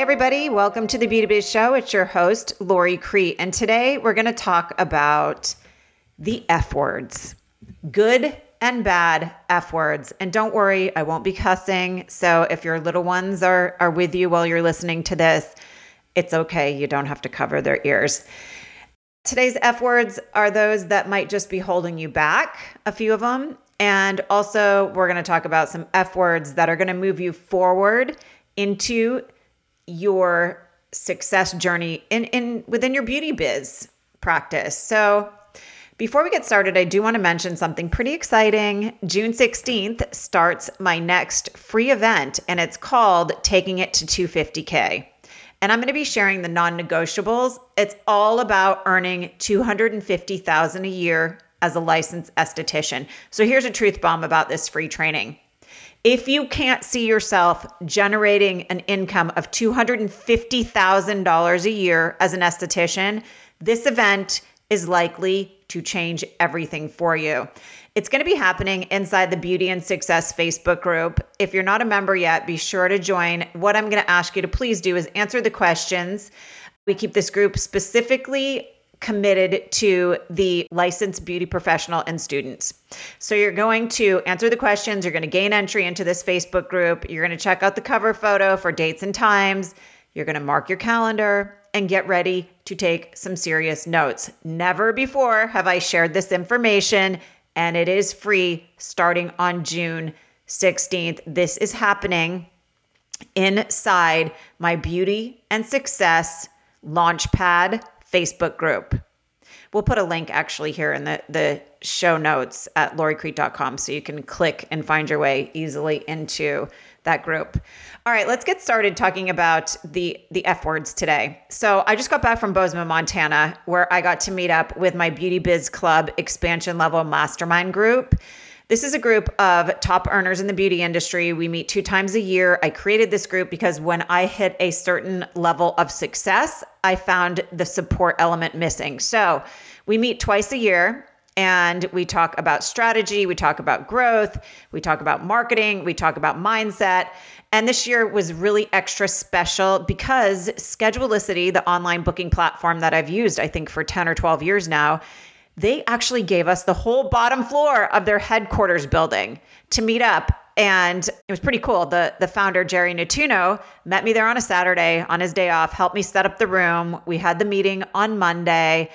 Everybody, welcome to the Beauty Biz Show. It's your host, Lori Crete. And today we're going to talk about the F words good and bad F words. And don't worry, I won't be cussing. So if your little ones are, are with you while you're listening to this, it's okay. You don't have to cover their ears. Today's F words are those that might just be holding you back, a few of them. And also, we're going to talk about some F words that are going to move you forward into your success journey in, in within your beauty biz practice. So before we get started, I do want to mention something pretty exciting. June 16th starts my next free event, and it's called Taking It to 250K. And I'm going to be sharing the non-negotiables. It's all about earning 250,000 a year as a licensed esthetician. So here's a truth bomb about this free training. If you can't see yourself generating an income of $250,000 a year as an esthetician, this event is likely to change everything for you. It's going to be happening inside the Beauty and Success Facebook group. If you're not a member yet, be sure to join. What I'm going to ask you to please do is answer the questions. We keep this group specifically committed to the licensed beauty professional and students. So you're going to answer the questions, you're going to gain entry into this Facebook group, you're going to check out the cover photo for dates and times, you're going to mark your calendar and get ready to take some serious notes. Never before have I shared this information and it is free starting on June 16th. This is happening inside my beauty and success launchpad Facebook group. We'll put a link actually here in the, the show notes at loricrete.com so you can click and find your way easily into that group. All right, let's get started talking about the the F words today. So I just got back from Bozeman, Montana, where I got to meet up with my Beauty Biz Club expansion level mastermind group. This is a group of top earners in the beauty industry. We meet two times a year. I created this group because when I hit a certain level of success, I found the support element missing. So we meet twice a year and we talk about strategy, we talk about growth, we talk about marketing, we talk about mindset. And this year was really extra special because Schedulicity, the online booking platform that I've used, I think, for 10 or 12 years now, they actually gave us the whole bottom floor of their headquarters building to meet up and it was pretty cool. The the founder Jerry Nettuno met me there on a Saturday on his day off, helped me set up the room. We had the meeting on Monday.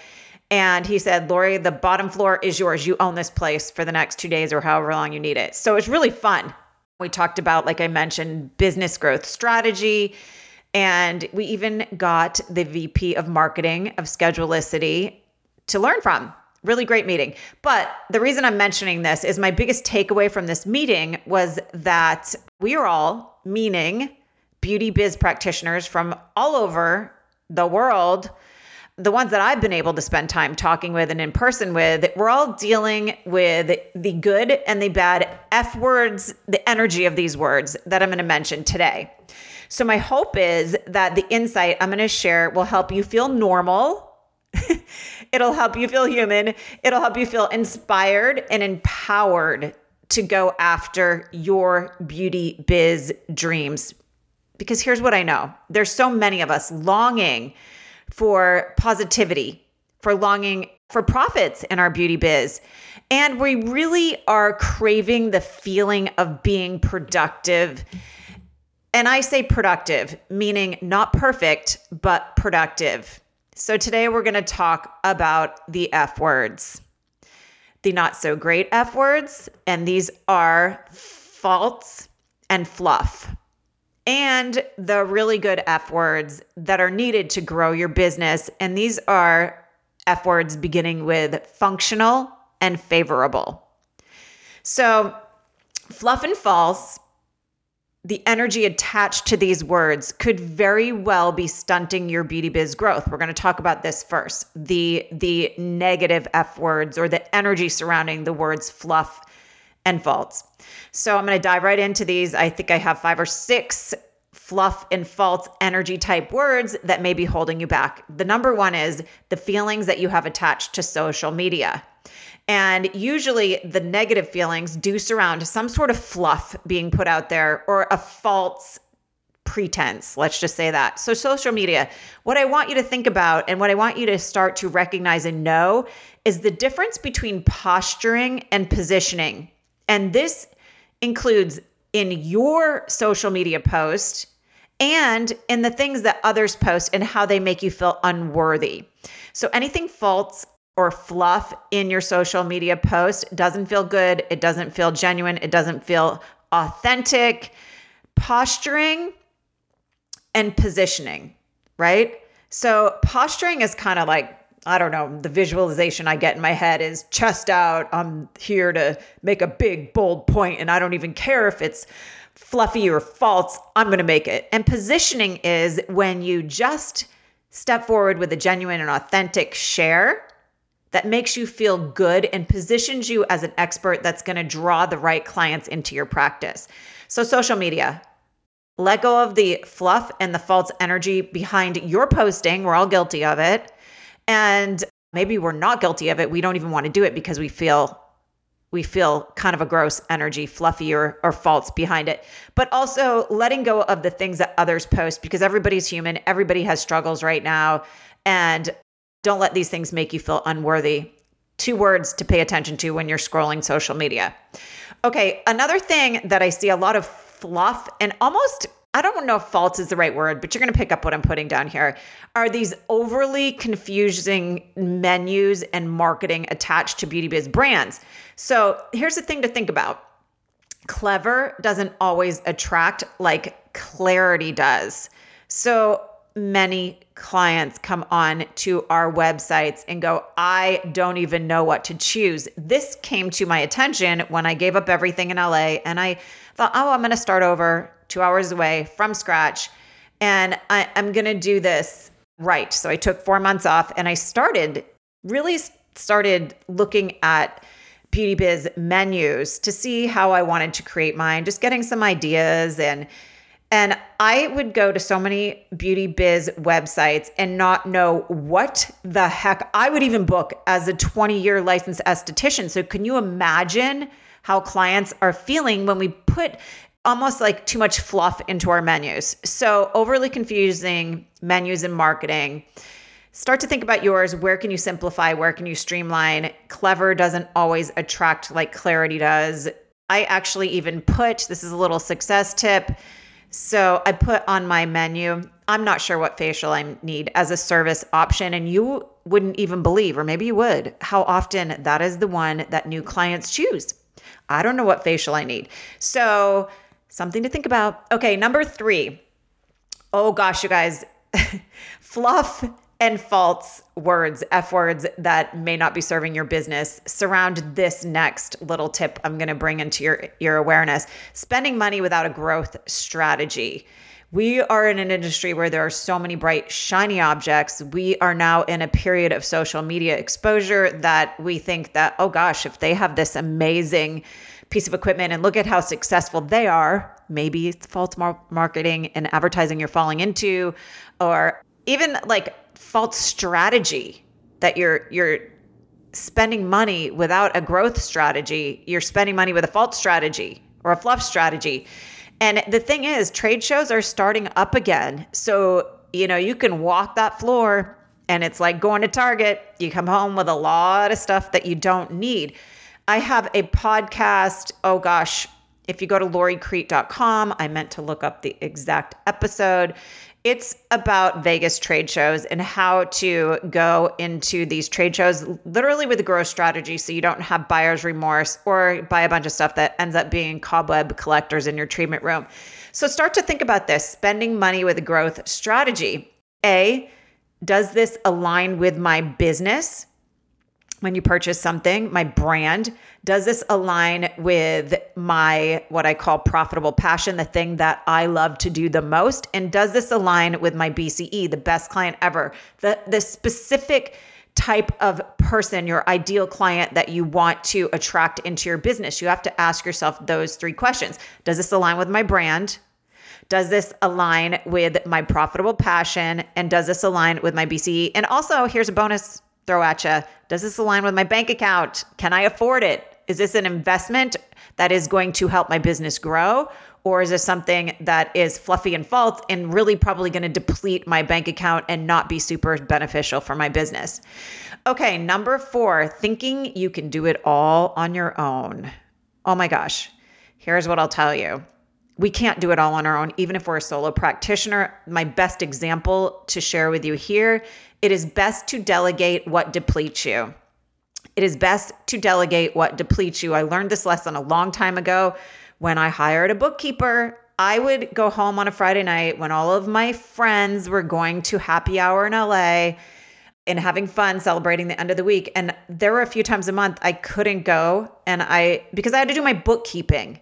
And he said, Lori, the bottom floor is yours. You own this place for the next two days or however long you need it. So it's really fun. We talked about, like I mentioned, business growth strategy. And we even got the VP of marketing of Schedulicity to learn from really great meeting. But the reason I'm mentioning this is my biggest takeaway from this meeting was that we are all, meaning beauty biz practitioners from all over the world, the ones that I've been able to spend time talking with and in person with, we're all dealing with the good and the bad F words, the energy of these words that I'm going to mention today. So, my hope is that the insight I'm going to share will help you feel normal It'll help you feel human. It'll help you feel inspired and empowered to go after your beauty biz dreams. Because here's what I know there's so many of us longing for positivity, for longing for profits in our beauty biz. And we really are craving the feeling of being productive. And I say productive, meaning not perfect, but productive. So today we're going to talk about the F words, the not so great F words, and these are false and fluff, and the really good F words that are needed to grow your business. And these are F words beginning with functional and favorable. So, fluff and false the energy attached to these words could very well be stunting your beauty biz growth. We're going to talk about this first. The the negative F words or the energy surrounding the words fluff and false. So I'm going to dive right into these. I think I have 5 or 6 fluff and false energy type words that may be holding you back. The number 1 is the feelings that you have attached to social media. And usually the negative feelings do surround some sort of fluff being put out there or a false pretense. Let's just say that. So, social media, what I want you to think about and what I want you to start to recognize and know is the difference between posturing and positioning. And this includes in your social media post and in the things that others post and how they make you feel unworthy. So, anything false or fluff in your social media post doesn't feel good. It doesn't feel genuine. It doesn't feel authentic. Posturing and positioning, right? So, posturing is kind of like, I don't know, the visualization I get in my head is chest out. I'm here to make a big, bold point, and I don't even care if it's fluffy or false. I'm going to make it. And positioning is when you just step forward with a genuine and authentic share that makes you feel good and positions you as an expert that's going to draw the right clients into your practice. So, social media, let go of the fluff and the false energy behind your posting. We're all guilty of it. And maybe we're not guilty of it. We don't even want to do it because we feel we feel kind of a gross energy, fluffy or, or false behind it. But also letting go of the things that others post because everybody's human. Everybody has struggles right now. And don't let these things make you feel unworthy. Two words to pay attention to when you're scrolling social media. Okay, another thing that I see a lot of fluff and almost I don't know if false is the right word, but you're going to pick up what I'm putting down here. Are these overly confusing menus and marketing attached to beauty biz brands? So here's the thing to think about clever doesn't always attract like clarity does. So many clients come on to our websites and go, I don't even know what to choose. This came to my attention when I gave up everything in LA and I thought, oh, I'm going to start over two hours away from scratch and I, am going to do this right. So I took four months off and I started really started looking at beauty biz menus to see how I wanted to create mine, just getting some ideas and and I would go to so many beauty biz websites and not know what the heck I would even book as a 20 year licensed esthetician. So, can you imagine how clients are feeling when we put almost like too much fluff into our menus? So, overly confusing menus and marketing. Start to think about yours. Where can you simplify? Where can you streamline? Clever doesn't always attract like clarity does. I actually even put this is a little success tip so I put on my menu, I'm not sure what facial I need as a service option. And you wouldn't even believe, or maybe you would, how often that is the one that new clients choose. I don't know what facial I need. So something to think about. Okay, number three. Oh gosh, you guys, fluff and false words, F words that may not be serving your business surround this next little tip I'm going to bring into your, your awareness spending money without a growth strategy. We are in an industry where there are so many bright, shiny objects. We are now in a period of social media exposure that we think that, oh gosh, if they have this amazing piece of equipment and look at how successful they are, maybe it's false marketing and advertising you're falling into, or even like false strategy that you're you're spending money without a growth strategy. You're spending money with a false strategy or a fluff strategy. And the thing is, trade shows are starting up again. So, you know, you can walk that floor and it's like going to Target. You come home with a lot of stuff that you don't need. I have a podcast, oh gosh, If you go to loricrete.com, I meant to look up the exact episode. It's about Vegas trade shows and how to go into these trade shows literally with a growth strategy so you don't have buyer's remorse or buy a bunch of stuff that ends up being cobweb collectors in your treatment room. So start to think about this spending money with a growth strategy. A, does this align with my business? when you purchase something, my brand, does this align with my what I call profitable passion, the thing that I love to do the most? And does this align with my BCE, the best client ever? The the specific type of person, your ideal client that you want to attract into your business. You have to ask yourself those three questions. Does this align with my brand? Does this align with my profitable passion? And does this align with my BCE? And also, here's a bonus throw at you. Does this align with my bank account? Can I afford it? Is this an investment that is going to help my business grow? Or is this something that is fluffy and false and really probably going to deplete my bank account and not be super beneficial for my business? Okay, number four, thinking you can do it all on your own. Oh my gosh, here's what I'll tell you. We can't do it all on our own, even if we're a solo practitioner. My best example to share with you here it is best to delegate what depletes you. It is best to delegate what depletes you. I learned this lesson a long time ago when I hired a bookkeeper. I would go home on a Friday night when all of my friends were going to happy hour in LA and having fun celebrating the end of the week. And there were a few times a month I couldn't go and I because I had to do my bookkeeping.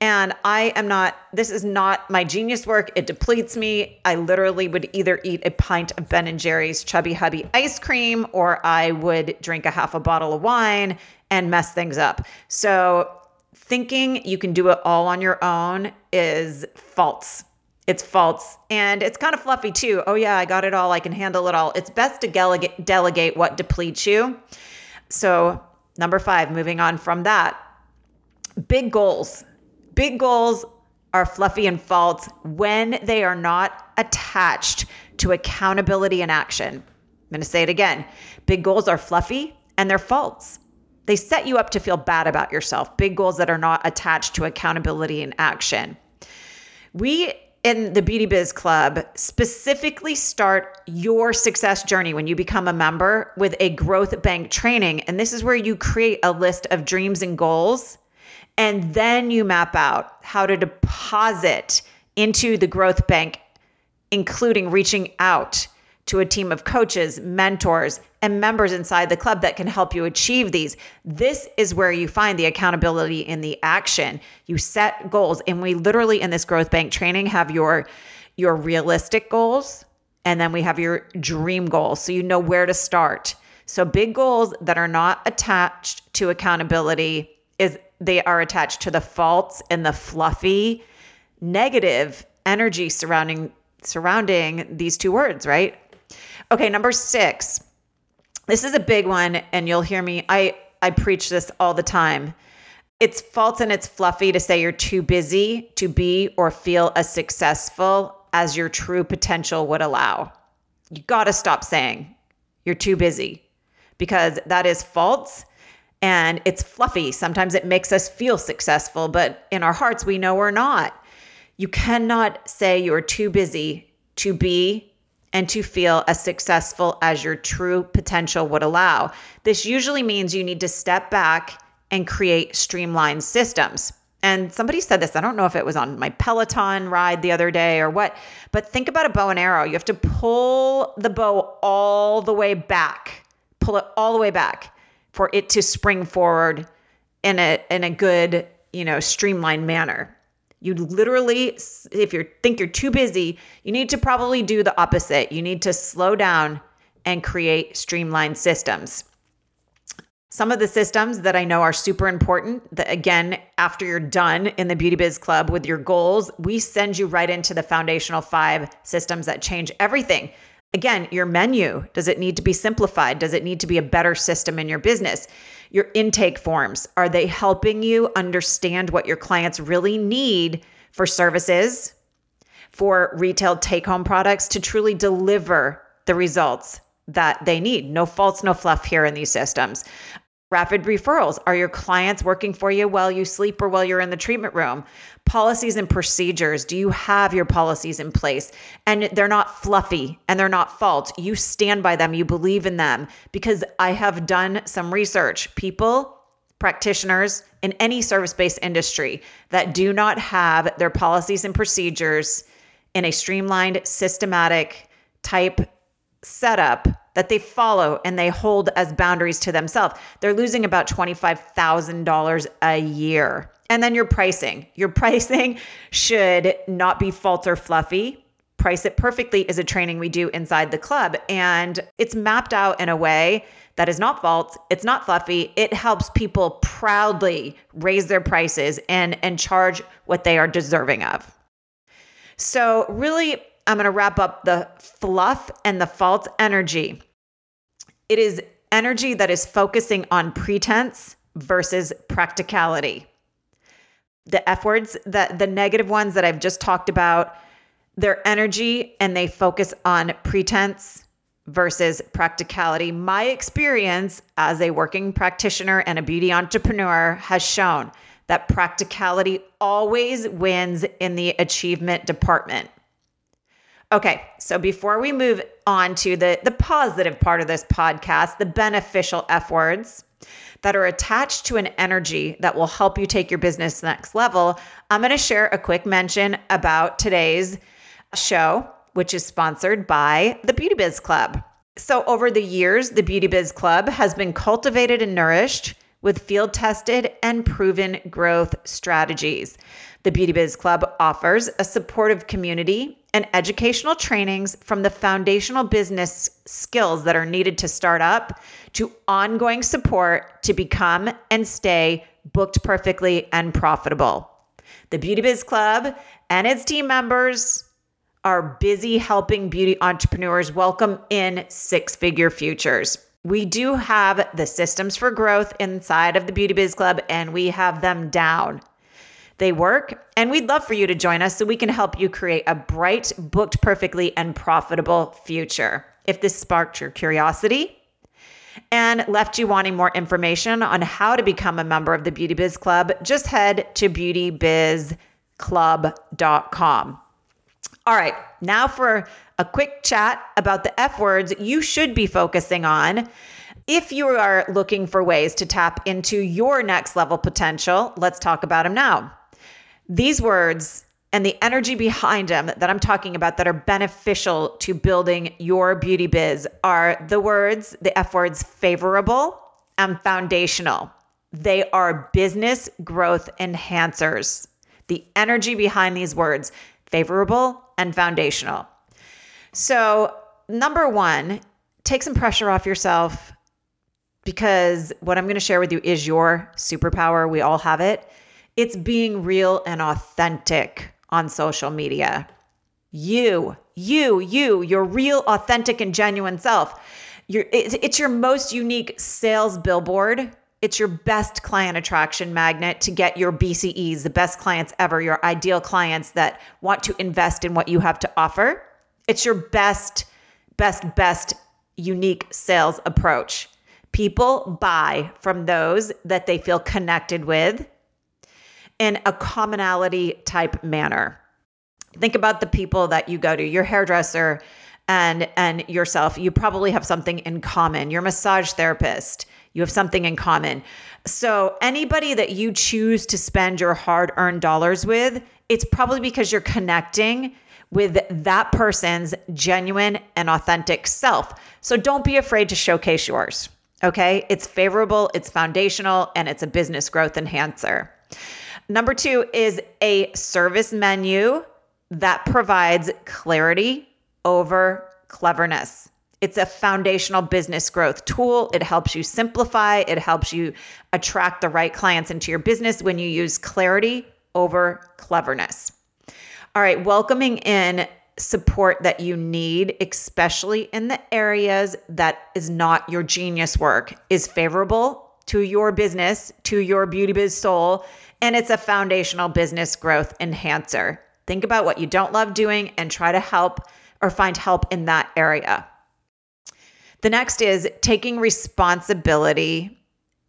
And I am not, this is not my genius work. It depletes me. I literally would either eat a pint of Ben and Jerry's Chubby Hubby ice cream or I would drink a half a bottle of wine and mess things up. So thinking you can do it all on your own is false. It's false. And it's kind of fluffy too. Oh, yeah, I got it all. I can handle it all. It's best to delegate, delegate what depletes you. So, number five, moving on from that, big goals. Big goals are fluffy and false when they are not attached to accountability and action. I'm going to say it again. Big goals are fluffy and they're false. They set you up to feel bad about yourself. Big goals that are not attached to accountability and action. We in the Beauty Biz Club specifically start your success journey when you become a member with a growth bank training. And this is where you create a list of dreams and goals and then you map out how to deposit into the growth bank, including reaching out to a team of coaches, mentors, and members inside the club that can help you achieve these. This is where you find the accountability in the action. You set goals and we literally in this growth bank training have your your realistic goals and then we have your dream goals so you know where to start. So big goals that are not attached to accountability is they are attached to the faults and the fluffy negative energy surrounding surrounding these two words, right? Okay, number 6. This is a big one and you'll hear me I I preach this all the time. It's false and it's fluffy to say you're too busy to be or feel as successful as your true potential would allow. You got to stop saying you're too busy because that is false and it's fluffy. Sometimes it makes us feel successful, but in our hearts, we know we're not. You cannot say you're too busy to be and to feel as successful as your true potential would allow. This usually means you need to step back and create streamlined systems. And somebody said this, I don't know if it was on my Peloton ride the other day or what, but think about a bow and arrow. You have to pull the bow all the way back, pull it all the way back for it to spring forward in a in a good, you know, streamlined manner. You literally if you think you're too busy, you need to probably do the opposite. You need to slow down and create streamlined systems. Some of the systems that I know are super important that again, after you're done in the Beauty Biz Club with your goals, we send you right into the foundational 5 systems that change everything. Again, your menu, does it need to be simplified? Does it need to be a better system in your business? Your intake forms, are they helping you understand what your clients really need for services, for retail take home products to truly deliver the results that they need? No faults, no fluff here in these systems. Rapid referrals. Are your clients working for you while you sleep or while you're in the treatment room? Policies and procedures. Do you have your policies in place? And they're not fluffy and they're not false. You stand by them, you believe in them. Because I have done some research. People, practitioners in any service based industry that do not have their policies and procedures in a streamlined, systematic type setup that they follow and they hold as boundaries to themselves. They're losing about $25,000 a year. And then your pricing. Your pricing should not be false or fluffy. Price it perfectly is a training we do inside the club. And it's mapped out in a way that is not false, it's not fluffy. It helps people proudly raise their prices and, and charge what they are deserving of. So, really, I'm going to wrap up the fluff and the false energy. It is energy that is focusing on pretense versus practicality. The F words, that the negative ones that I've just talked about, their energy and they focus on pretense versus practicality. My experience as a working practitioner and a beauty entrepreneur has shown that practicality always wins in the achievement department. Okay, so before we move on to the, the positive part of this podcast, the beneficial F words that are attached to an energy that will help you take your business next level, I'm going to share a quick mention about today's show, which is sponsored by the Beauty Biz Club. So, over the years, the Beauty Biz Club has been cultivated and nourished with field tested and proven growth strategies. The Beauty Biz Club offers a supportive community and educational trainings from the foundational business skills that are needed to start up to ongoing support to become and stay booked perfectly and profitable. The Beauty Biz Club and its team members are busy helping beauty entrepreneurs welcome in six figure futures. We do have the systems for growth inside of the Beauty Biz Club, and we have them down. They work, and we'd love for you to join us so we can help you create a bright, booked perfectly, and profitable future. If this sparked your curiosity and left you wanting more information on how to become a member of the Beauty Biz Club, just head to beautybizclub.com. All right, now for a quick chat about the F words you should be focusing on. If you are looking for ways to tap into your next level potential, let's talk about them now. These words and the energy behind them that I'm talking about that are beneficial to building your beauty biz are the words, the F words favorable and foundational. They are business growth enhancers. The energy behind these words, favorable and foundational. So, number one, take some pressure off yourself because what I'm going to share with you is your superpower. We all have it. It's being real and authentic on social media. You, you, you, your real, authentic, and genuine self. It's your most unique sales billboard it's your best client attraction magnet to get your BCEs, the best clients ever, your ideal clients that want to invest in what you have to offer. It's your best, best, best unique sales approach. People buy from those that they feel connected with in a commonality type manner. Think about the people that you go to, your hairdresser and and yourself. You probably have something in common. Your massage therapist, you have something in common. So, anybody that you choose to spend your hard earned dollars with, it's probably because you're connecting with that person's genuine and authentic self. So, don't be afraid to showcase yours. Okay. It's favorable, it's foundational, and it's a business growth enhancer. Number two is a service menu that provides clarity over cleverness. It's a foundational business growth tool. It helps you simplify, it helps you attract the right clients into your business when you use clarity over cleverness. All right, welcoming in support that you need, especially in the areas that is not your genius work, is favorable to your business, to your beauty biz soul, and it's a foundational business growth enhancer. Think about what you don't love doing and try to help or find help in that area. The next is taking responsibility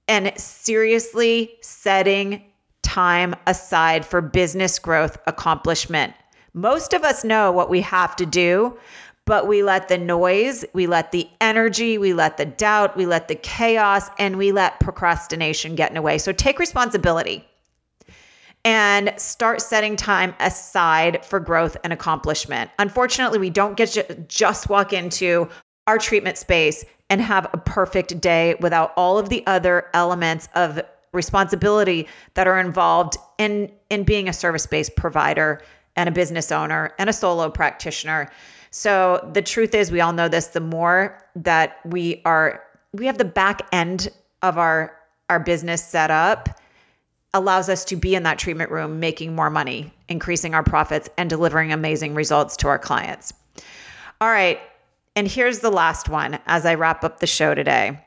and seriously setting time aside for business growth accomplishment. Most of us know what we have to do, but we let the noise, we let the energy, we let the doubt, we let the chaos, and we let procrastination get in the way. So take responsibility and start setting time aside for growth and accomplishment. Unfortunately, we don't get to just walk into our treatment space and have a perfect day without all of the other elements of responsibility that are involved in in being a service-based provider and a business owner and a solo practitioner. So the truth is we all know this the more that we are we have the back end of our our business set up allows us to be in that treatment room making more money, increasing our profits and delivering amazing results to our clients. All right, and here's the last one as I wrap up the show today.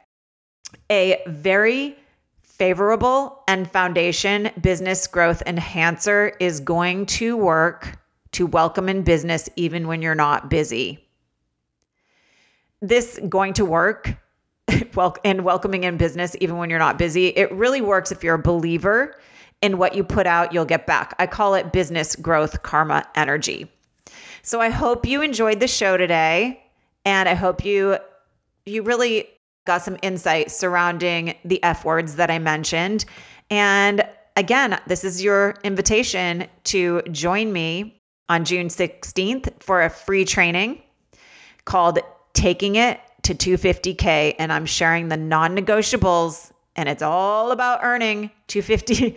A very favorable and foundation business growth enhancer is going to work to welcome in business even when you're not busy. This going to work well and welcoming in business even when you're not busy. It really works if you're a believer in what you put out, you'll get back. I call it business growth karma energy. So I hope you enjoyed the show today and I hope you you really got some insight surrounding the F words that I mentioned. And again, this is your invitation to join me on June 16th for a free training called Taking It to 250K. And I'm sharing the non negotiables, and it's all about earning 250K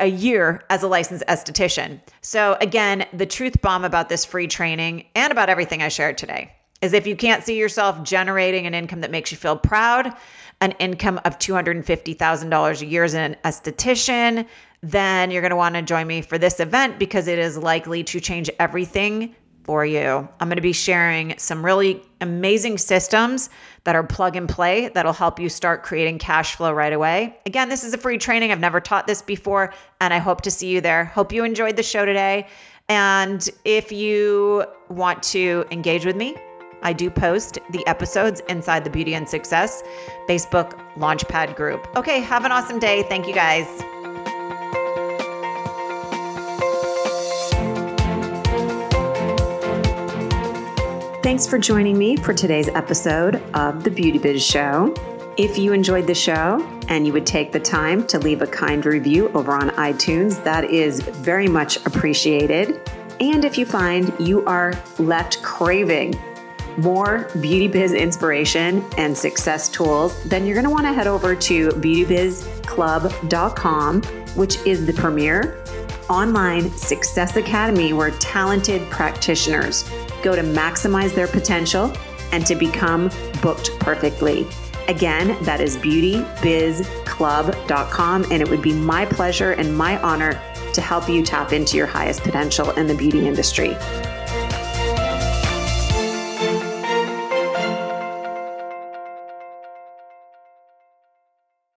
a year as a licensed esthetician. So, again, the truth bomb about this free training and about everything I shared today is if you can't see yourself generating an income that makes you feel proud, an income of $250,000 a year as an esthetician, then you're going to want to join me for this event because it is likely to change everything for you. I'm going to be sharing some really amazing systems that are plug and play that'll help you start creating cash flow right away. Again, this is a free training. I've never taught this before, and I hope to see you there. Hope you enjoyed the show today. And if you want to engage with me, I do post the episodes inside the Beauty and Success Facebook Launchpad group. Okay, have an awesome day. Thank you guys. Thanks for joining me for today's episode of The Beauty Biz Show. If you enjoyed the show and you would take the time to leave a kind review over on iTunes, that is very much appreciated. And if you find you are left craving more beauty biz inspiration and success tools, then you're going to want to head over to beautybizclub.com, which is the premier online success academy where talented practitioners go to maximize their potential and to become booked perfectly. Again, that is beautybizclub.com, and it would be my pleasure and my honor to help you tap into your highest potential in the beauty industry.